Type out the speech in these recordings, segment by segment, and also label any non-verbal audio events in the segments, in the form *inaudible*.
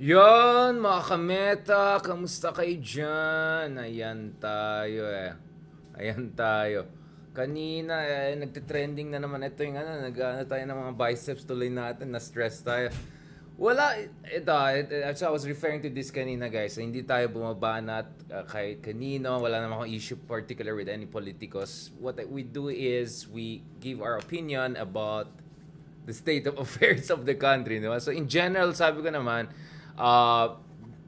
Yon, mga kameta, kamusta kayo dyan? Ayan tayo eh. Ayan tayo. Kanina, eh, nagtitrending na naman ito yung ano, nag ano tayo ng mga biceps tuloy natin, na-stress tayo. Wala, ito, ito, I was referring to this kanina guys, hindi tayo bumaba na uh, kay kanino, wala naman akong issue particular with any politicos. What we do is, we give our opinion about the state of *laughs* affairs of the country. Diba? So in general, sabi ko naman, uh,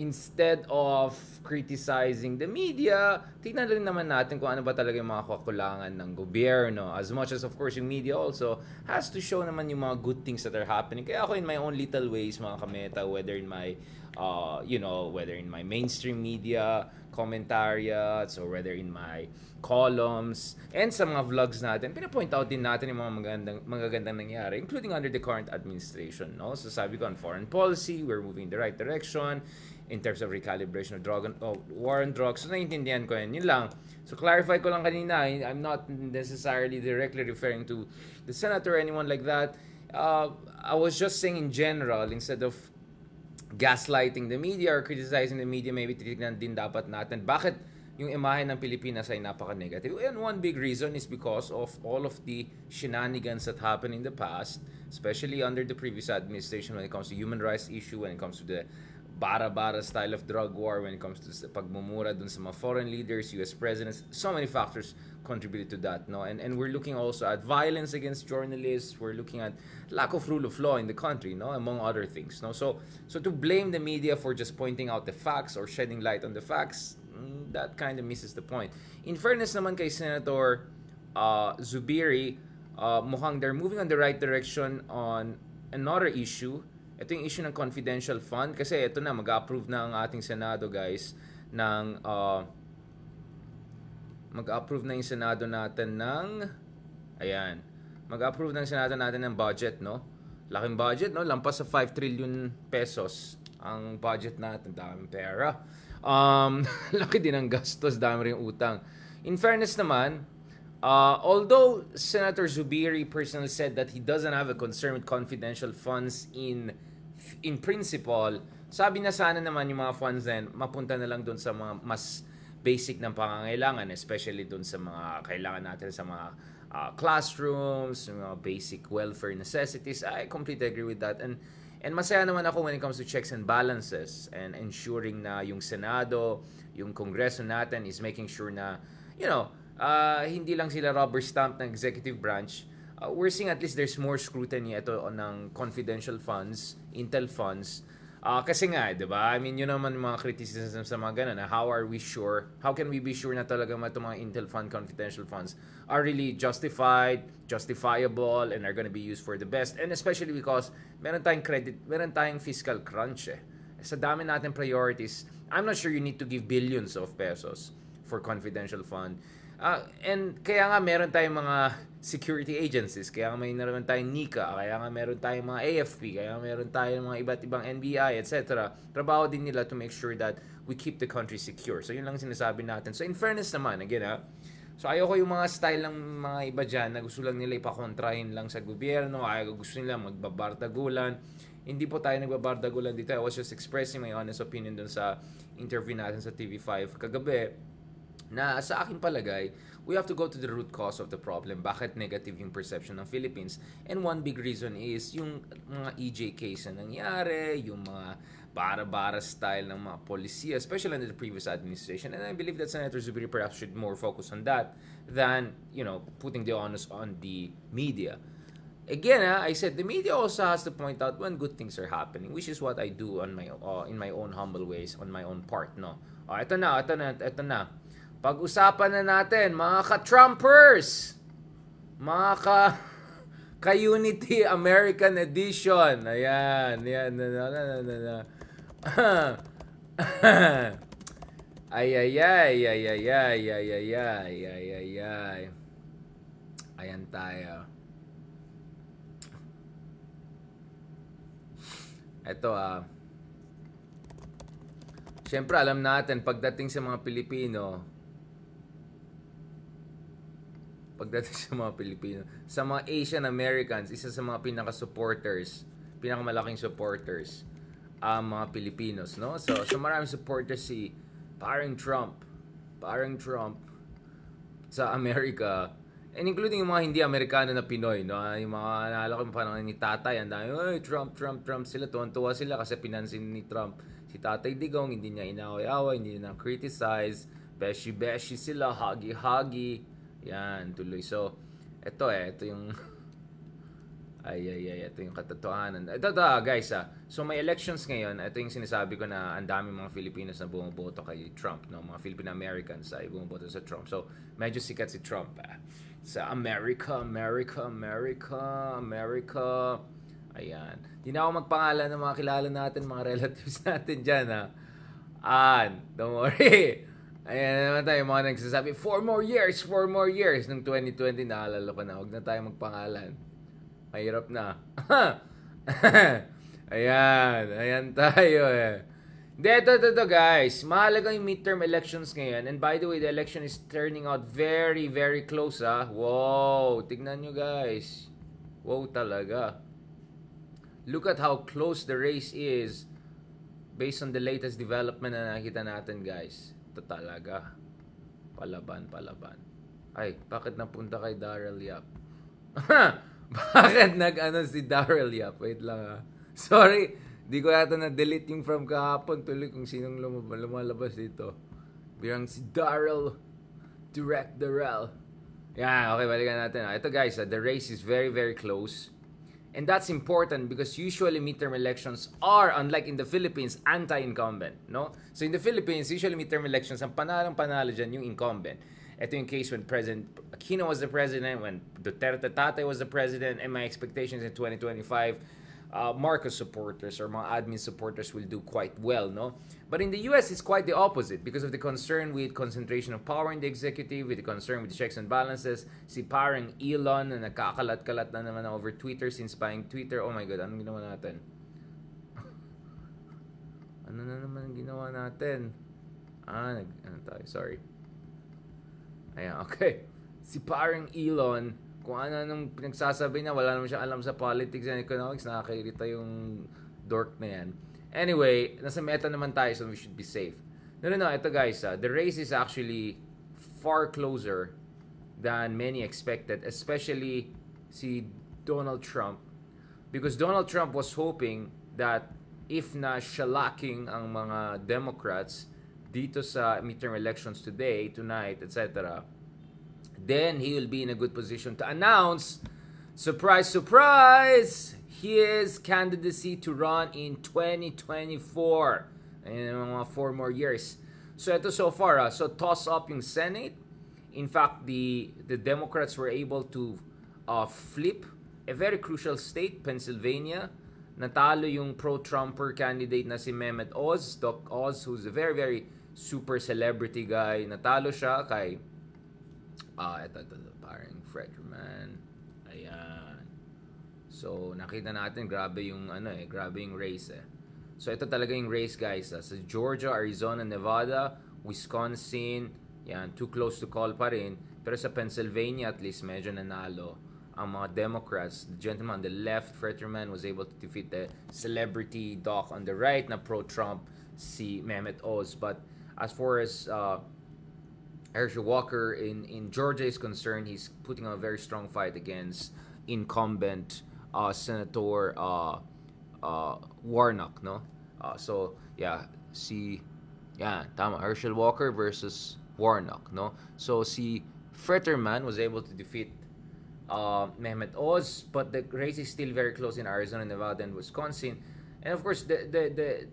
instead of criticizing the media, tingnan rin naman natin kung ano ba talaga yung mga kakulangan ng gobyerno. As much as, of course, yung media also has to show naman yung mga good things that are happening. Kaya ako in my own little ways, mga kameta, whether in my, uh, you know, whether in my mainstream media, commentariats, or whether in my columns, and sa mga vlogs natin, pinapoint out din natin yung mga magandang, magagandang nangyari, including under the current administration. No? So sabi ko on foreign policy, we're moving in the right direction in terms of recalibration of drug and, oh, war on drugs. So, naiintindihan ko yan. Yun lang. So, clarify ko lang kanina, I'm not necessarily directly referring to the senator or anyone like that. Uh, I was just saying in general, instead of gaslighting the media or criticizing the media, maybe titignan din dapat natin bakit yung imahe ng Pilipinas ay napaka-negative. And one big reason is because of all of the shenanigans that happened in the past, especially under the previous administration when it comes to human rights issue, when it comes to the bara-bara style of drug war when it comes to pagmumura dun sa mga foreign leaders, US presidents. So many factors contributed to that, no? And and we're looking also at violence against journalists. We're looking at lack of rule of law in the country, no? Among other things, no? So so to blame the media for just pointing out the facts or shedding light on the facts, mm, that kind of misses the point. In fairness naman kay Senator uh, Zubiri, uh, mukhang they're moving on the right direction on another issue ito yung issue ng confidential fund kasi ito na mag-approve na ang ating Senado guys ng uh, mag-approve na yung Senado natin ng ayan mag-approve ng Senado natin ng budget no? Laking budget no? Lampas sa 5 trillion pesos ang budget natin. Daming pera. Um, *laughs* laki din ang gastos dami rin utang. In fairness naman Uh, although Senator Zubiri personally said that he doesn't have a concern with confidential funds in in principle, sabi na sana naman yung mga funds din, mapunta na lang doon sa mga mas basic ng pangangailangan, especially doon sa mga kailangan natin sa mga uh, classrooms, mga basic welfare necessities. I completely agree with that. And and masaya naman ako when it comes to checks and balances and ensuring na yung Senado, yung Kongreso natin is making sure na, you know, uh, hindi lang sila rubber stamp ng executive branch, uh, we're seeing at least there's more scrutiny ito ng confidential funds, Intel funds. Uh, kasi nga, di ba? I mean, yun naman yung mga criticism sa mga ganun. How are we sure? How can we be sure na talaga itong mga Intel fund, confidential funds are really justified, justifiable, and are gonna be used for the best? And especially because meron tayong credit, meron tayong fiscal crunch eh. Sa dami natin priorities, I'm not sure you need to give billions of pesos for confidential fund. Uh, and kaya nga meron tayong mga security agencies. Kaya nga may naman tayong NICA, kaya nga meron tayong mga AFP, kaya nga meron tayong mga iba't ibang NBI, etc. Trabaho din nila to make sure that we keep the country secure. So yun lang sinasabi natin. So in fairness naman, again ha, So ayoko yung mga style ng mga iba dyan na gusto lang nila ipakontrahin lang sa gobyerno, ay gusto nila magbabardagulan. Hindi po tayo nagbabardagulan dito. I was just expressing my honest opinion dun sa interview natin sa TV5 kagabi na sa aking palagay, we have to go to the root cause of the problem. Bakit negative yung perception ng Philippines? And one big reason is yung mga EJ case na nangyari, yung mga bara-bara style ng mga polisiya, especially under the previous administration. And I believe that Senator Zubiri perhaps should more focus on that than, you know, putting the onus on the media. Again, uh, I said the media also has to point out when good things are happening, which is what I do on my uh, in my own humble ways, on my own part, no. Oh, ito na, ito na, ito na pag-usapan na natin, mga ka-Trumpers, mga ka ka-Unity American Edition. Ayan, ayan, ay, ay, ay, ay, ay, ay, ay, ay, ay, ay, ay, ay. Ayan tayo. Ito ah. Siyempre, alam natin, pagdating sa mga Pilipino, pagdating *laughs* sa mga Pilipino. Sa mga Asian Americans, isa sa mga pinaka-supporters, pinakamalaking supporters, ang mga Pilipinos, no? So, so maraming supporters si parang Trump, parang Trump sa Amerika. And including yung mga hindi Amerikano na Pinoy, no? Yung mga naalala ko parang ni Tatay, ang dami, "Oy, Trump, Trump, Trump." Sila tuwan-tuwa sila kasi pinansin ni Trump si Tatay Digong, hindi niya inaway-away, hindi niya criticize, beshi-beshi sila, hagi-hagi. Yan, tuloy. So, ito eh, ito yung *laughs* ay, ay, ay, ito yung katotohanan. Ito, ito ah, guys ah. So may elections ngayon, ito yung sinasabi ko na ang dami mga Filipinos na bumoboto kay Trump, no? Mga Filipino-Americans ay bumoboto sa Trump. So medyo sikat si Trump ah. Sa America, America, America, America. Ayan. Di na ako magpangalan ng mga kilala natin, mga relatives *laughs* natin dyan ah. An, don't worry. Ayan naman tayo, mga nagsasabi, four more years, four more years. Nung 2020, naalala ko na, huwag na tayo magpangalan. Mahirap na. *laughs* ayan, ayan tayo eh. Hindi, ito, ito, ito guys. Mahalaga yung midterm elections ngayon. And by the way, the election is turning out very, very close ah. Wow, tignan nyo guys. Wow talaga. Look at how close the race is based on the latest development na nakita natin guys. Talaga. Palaban, palaban. Ay, bakit napunta kay Daryl Yap? *laughs* bakit nag-ano si Daryl Yap? Wait lang ah. Sorry, di ko yata na-delete yung from kahapon. Tuloy kung sinong lumab- lumalabas dito. Birang si Daryl Direct Darrell. Yeah, okay, balikan natin. ah. Ito guys, ah, the race is very, very close. And that's important because usually midterm elections are, unlike in the Philippines, anti-incumbent. No? So in the Philippines, usually midterm elections, ang panalong panalo dyan yung incumbent. Ito yung case when President Aquino was the president, when Duterte Tate was the president, and my expectations in 2025, uh, Marcos supporters or mga admin supporters will do quite well, no? But in the US, it's quite the opposite because of the concern with concentration of power in the executive, with the concern with checks and balances. Si parang Elon na nagkakalat-kalat na naman over Twitter since buying Twitter. Oh my God, anong ginawa natin? *laughs* ano na naman ginawa natin? Ah, nag, ano tayo, sorry. Ayan, okay. Si parang Elon, kung ano nung pinagsasabi niya, wala naman siya alam sa politics and economics, nakakairita yung dork na yan. Anyway, nasa meta naman tayo, so we should be safe. No, no, no, ito guys, ah, the race is actually far closer than many expected, especially si Donald Trump. Because Donald Trump was hoping that if na shellacking ang mga Democrats dito sa midterm elections today, tonight, etc., then he will be in a good position to announce, surprise, surprise, his candidacy to run in 2024. Ayun yung mga four more years. So ito so far, ah, so toss up yung Senate. In fact, the the Democrats were able to uh, flip a very crucial state, Pennsylvania. Natalo yung pro-Trumper candidate na si Mehmet Oz, Doc Oz, who's a very, very super celebrity guy. Natalo siya kay Ah, ito, ito, ito. Parang Fredman. Ayan. So, nakita natin, grabe yung, ano eh, grabe yung race eh. So, ito talaga yung race, guys. ah. Sa Georgia, Arizona, Nevada, Wisconsin, yan, too close to call pa rin. Pero sa Pennsylvania, at least, medyo nanalo ang mga Democrats. The gentleman on the left, Fetterman, was able to defeat the celebrity doc on the right na pro-Trump, si Mehmet Oz. But as far as uh, Herschel Walker in, in Georgia is concerned, he's putting on a very strong fight against incumbent uh, Senator uh, uh, Warnock, no? Uh, so, yeah, si, yeah, tama, Herschel Walker versus Warnock, no? So, si Fetterman was able to defeat uh, Mehmet Oz, but the race is still very close in Arizona, Nevada, and Wisconsin. And of course, the, the, the,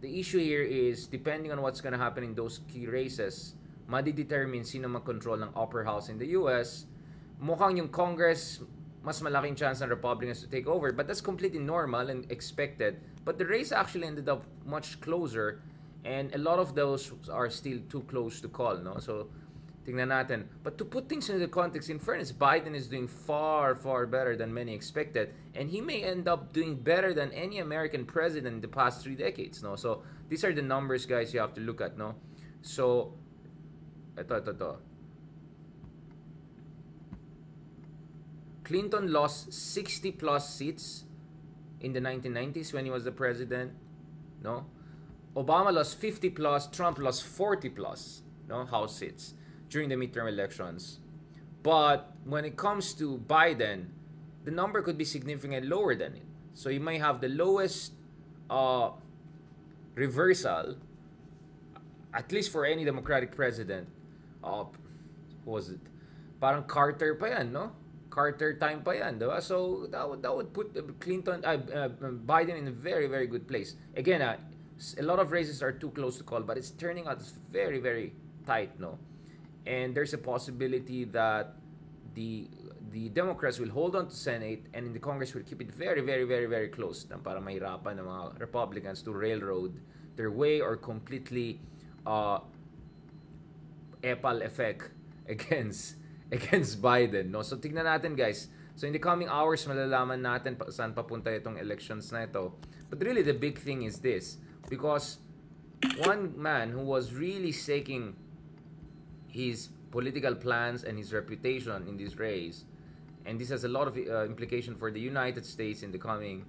the issue here is depending on what's going to happen in those key races, madidetermine sino mag-control ng upper house in the US. Mukhang yung Congress, mas malaking chance ng Republicans to take over. But that's completely normal and expected. But the race actually ended up much closer. And a lot of those are still too close to call. No? So, tingnan natin. But to put things into the context, in fairness, Biden is doing far, far better than many expected. And he may end up doing better than any American president in the past three decades. No? So, these are the numbers, guys, you have to look at. No? So, Clinton lost 60 plus seats in the 1990s when he was the president. no? Obama lost 50 plus, Trump lost 40 plus, no, House seats during the midterm elections. But when it comes to Biden, the number could be significantly lower than it. So you may have the lowest uh, reversal, at least for any Democratic president. Uh, who was it? Parang Carter pa yan, no? Carter time pa yan, diba? So that would, that would put Clinton, uh, uh, Biden in a very, very good place. Again, uh, a lot of races are too close to call, but it's turning out very, very tight, no? And there's a possibility that the the Democrats will hold on to Senate and in the Congress will keep it very, very, very, very close na para mahirapan ng mga Republicans to railroad their way or completely uh, epal effect *laughs* against against Biden. No? So tignan natin guys. So in the coming hours, malalaman natin pa, saan papunta itong elections na ito. But really the big thing is this. Because one man who was really staking his political plans and his reputation in this race, and this has a lot of uh, implication for the United States in the coming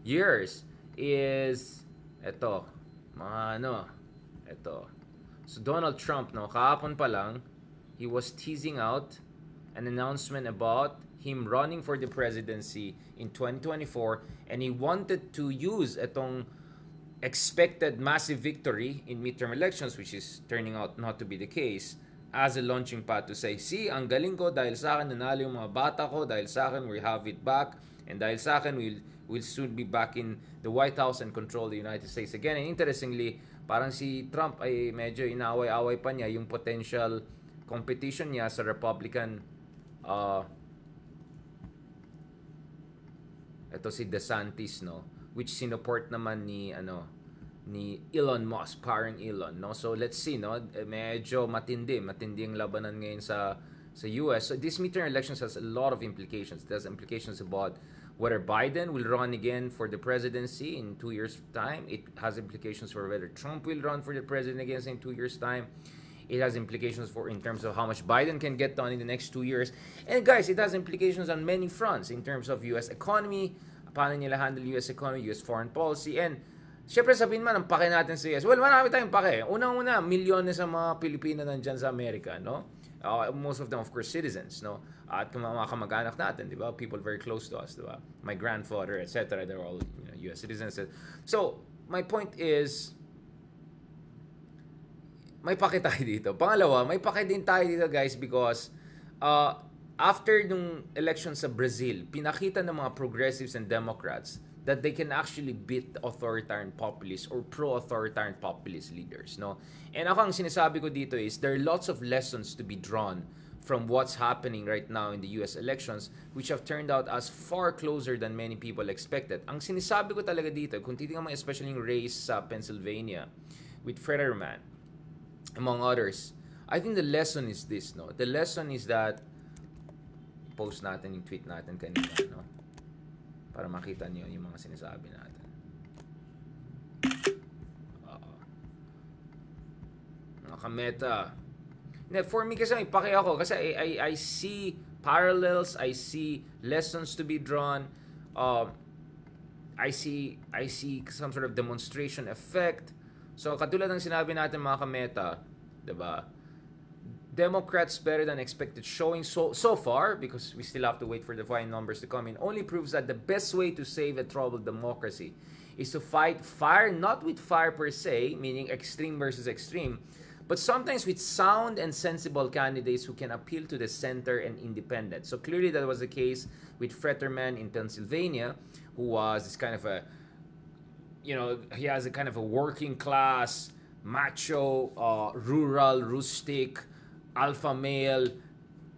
years, is eto, mga ano, eto. So Donald Trump, no, kahapon pa lang, he was teasing out an announcement about him running for the presidency in 2024 and he wanted to use itong expected massive victory in midterm elections which is turning out not to be the case as a launching pad to say, see, ang galing ko dahil sa akin nanalo yung mga bata ko, dahil sa akin we have it back, and dahil sa akin we'll, we'll soon be back in the White House and control the United States again. And interestingly, parang si Trump ay medyo inaaway-away pa niya yung potential competition niya sa Republican uh, ito si DeSantis no which sinuport naman ni ano ni Elon Musk, parang Elon, no? So let's see, no? Medyo matindi, matindi ang labanan ngayon sa sa US. So this midterm elections has a lot of implications. Has implications about whether Biden will run again for the presidency in two years' time. It has implications for whether Trump will run for the president again in two years' time. It has implications for in terms of how much Biden can get done in the next two years. And guys, it has implications on many fronts in terms of U.S. economy, paano nila handle U.S. economy, U.S. foreign policy, and Siyempre sabihin man, ang pake natin sa US. Well, marami tayong pake. Unang-una, milyones sa mga Pilipino nandyan sa Amerika, no? Uh, most of them, of course, citizens, no? At mga kamag-anak natin, di ba? People very close to us, di ba? My grandfather, etc. They're all you know, US citizens. So, my point is, may pake tayo *laughs* dito. Pangalawa, may pake din tayo dito, guys, because uh, after nung election sa Brazil, pinakita ng mga progressives and Democrats that they can actually beat authoritarian populist or pro-authoritarian populist leaders, no? And ako ang sinasabi ko dito is there are lots of lessons to be drawn from what's happening right now in the US elections which have turned out as far closer than many people expected. Ang sinasabi ko talaga dito, kung titingnan mo especially yung race sa Pennsylvania with Fetterman, among others, I think the lesson is this, no? The lesson is that post natin yung tweet natin kanina, no? Para makita niyo yung mga sinasabi natin. Oo. Mga kameta. For me kasi paki ako kasi I, I, I see parallels, I see lessons to be drawn. Uh, I see I see some sort of demonstration effect. So katulad ng sinabi natin mga kameta, 'di ba? Democrats better than expected showing so so far because we still have to wait for the final numbers to come in only proves that the best way to save a troubled democracy is to fight fire not with fire per se meaning extreme versus extreme but sometimes with sound and sensible candidates who can appeal to the center and independent. So clearly that was the case with Fetterman in Pennsylvania who was this kind of a you know he has a kind of a working class macho uh, rural rustic alpha male,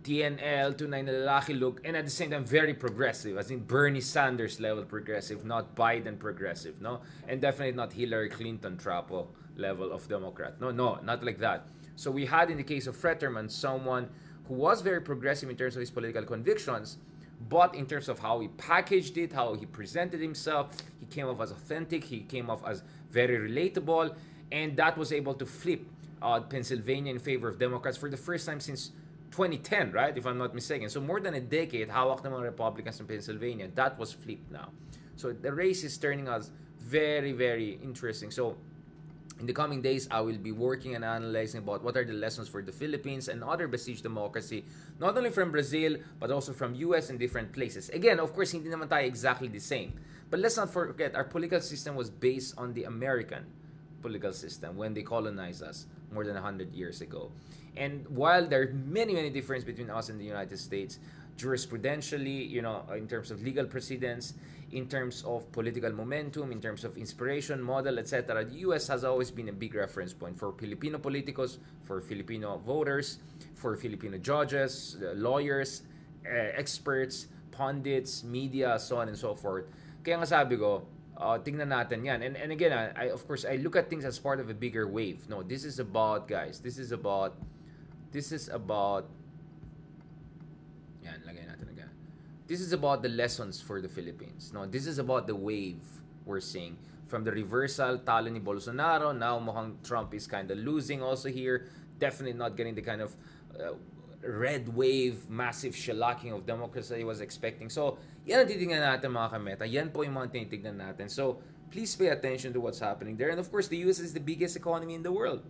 TNL, tunay na lalaki look, and at the same time, very progressive, as in Bernie Sanders level progressive, not Biden progressive, no? And definitely not Hillary Clinton trapo level of Democrat. No, no, not like that. So we had in the case of Fetterman, someone who was very progressive in terms of his political convictions, but in terms of how he packaged it, how he presented himself, he came off as authentic, he came off as very relatable, and that was able to flip uh, Pennsylvania in favor of Democrats for the first time since 2010, right? If I'm not mistaken. So more than a decade, hawak mga Republicans in Pennsylvania. That was flipped now. So the race is turning out very very interesting. So in the coming days, I will be working and analyzing about what are the lessons for the Philippines and other besieged democracy, not only from Brazil, but also from US and different places. Again, of course, hindi naman tayo exactly the same. But let's not forget, our political system was based on the American political system when they colonized us more than 100 years ago. And while there are many, many differences between us and the United States, jurisprudentially, you know, in terms of legal precedents, in terms of political momentum, in terms of inspiration, model, etc. The US has always been a big reference point for Filipino politicos, for Filipino voters, for Filipino judges, uh, lawyers, uh, experts, pundits, media, so on and so forth. Kaya nga sabi ko, uh, tingnan natin yan. And, and again, I, of course, I look at things as part of a bigger wave. No, this is about, guys, this is about, this is about, yan, lagay natin again. This is about the lessons for the Philippines. No, this is about the wave we're seeing. From the reversal, talo ni Bolsonaro, now mukhang Trump is kind of losing also here. Definitely not getting the kind of uh, red wave, massive shellacking of democracy he was expecting. So, yan ang natin mga kameta. Yan po yung mga tinitignan natin. So, please pay attention to what's happening there. And of course, the US is the biggest economy in the world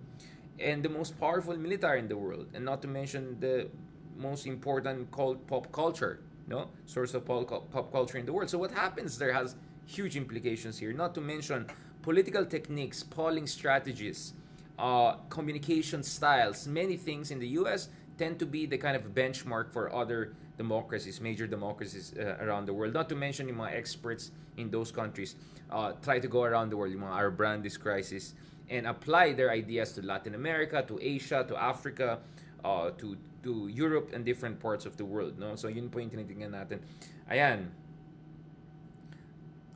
and the most powerful military in the world. And not to mention the most important cult, pop culture, no? Source of pop, pop culture in the world. So what happens there has huge implications here. Not to mention political techniques, polling strategies, uh, communication styles, many things in the US tend to be the kind of benchmark for other democracies, major democracies uh, around the world. Not to mention yung mga experts in those countries uh, try to go around the world, yung mga Arbrandis crisis, and apply their ideas to Latin America, to Asia, to Africa, uh, to to Europe and different parts of the world. No? So yun po yung tinitingnan natin. Ayan.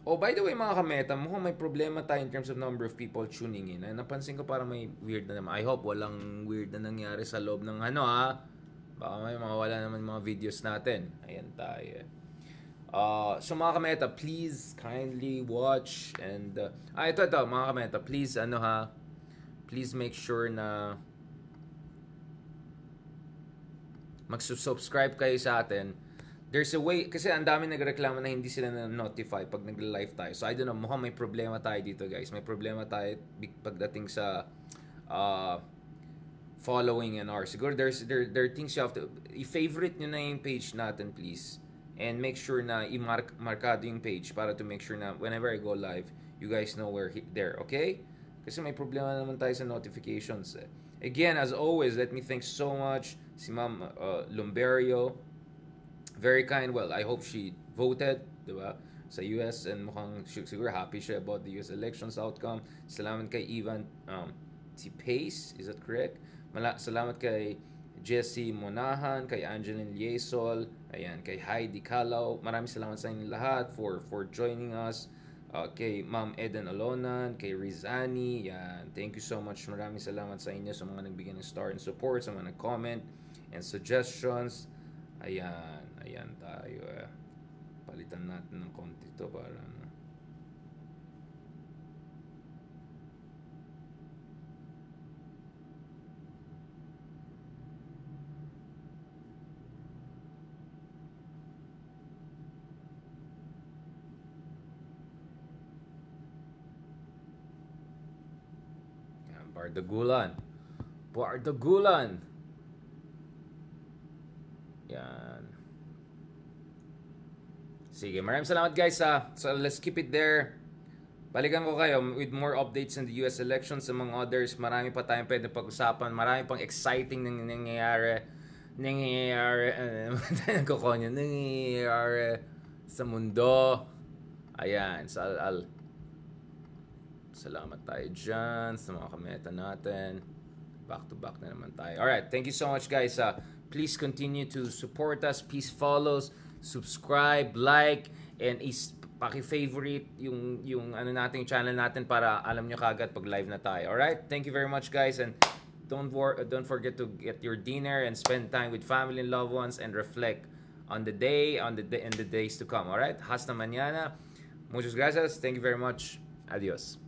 Oh, by the way, mga kameta, mukhang may problema tayo in terms of number of people tuning in. Ay, napansin ko parang may weird na naman. I hope walang weird na nangyari sa loob ng ano ha. Baka may mawala naman mga videos natin. Ayan tayo. Uh, so mga kameta, please kindly watch and uh, ah, ito ito mga kameta, please ano ha, please make sure na mag-subscribe kayo sa atin. There's a way, kasi ang dami nagreklamo na hindi sila na-notify pag nag-live tayo. So I don't know, mukhang may problema tayo dito guys. May problema tayo pagdating sa uh, following and our. Siguro there's, there, there are things you have to, i-favorite nyo na yung page natin please. And make sure na i-mark markado yung page para to make sure na whenever I go live, you guys know we're there, okay? Kasi may problema naman tayo sa notifications. Eh. Again, as always, let me thank so much si Ma'am uh, Lumberio. Very kind. Well, I hope she voted, di? Sa US and mukhang siguro happy siya about the US elections outcome. Salamat kay Ivan um, si Pace, is that correct? Mala salamat kay Jesse Monahan, kay Angeline Liesol, ayan, kay Heidi Calaw. Maraming salamat sa inyo lahat for for joining us. Uh, kay Ma'am Eden Alonan, kay Rizani, yan. Thank you so much. Maraming salamat sa inyo sa mga nagbigay ng star and support, sa mga nag-comment and suggestions. Ayan, ayan tayo. Eh. Palitan natin ng konti to para ano. Bardagulan. Bardagulan. Yan. Sige, maraming salamat guys ha. So let's keep it there. Balikan ko kayo with more updates in the US elections among others. Marami pa tayong pwede pag-usapan. Marami pang exciting nang nangyayari. Nangyayari. *laughs* Ano nagkukonyo? Nangyayari sa mundo. Ayan. So I'll, I'll Salamat tayo dyan sa mga kameta natin. Back to back na naman tayo. Alright, thank you so much guys. Uh, please continue to support us. Please follow, subscribe, like, and is paki-favorite yung yung ano nating channel natin para alam nyo kagad pag live na tayo. Alright? Thank you very much guys and don't wor- don't forget to get your dinner and spend time with family and loved ones and reflect on the day on the day and the days to come. Alright? Hasta mañana. Muchas gracias. Thank you very much. Adios.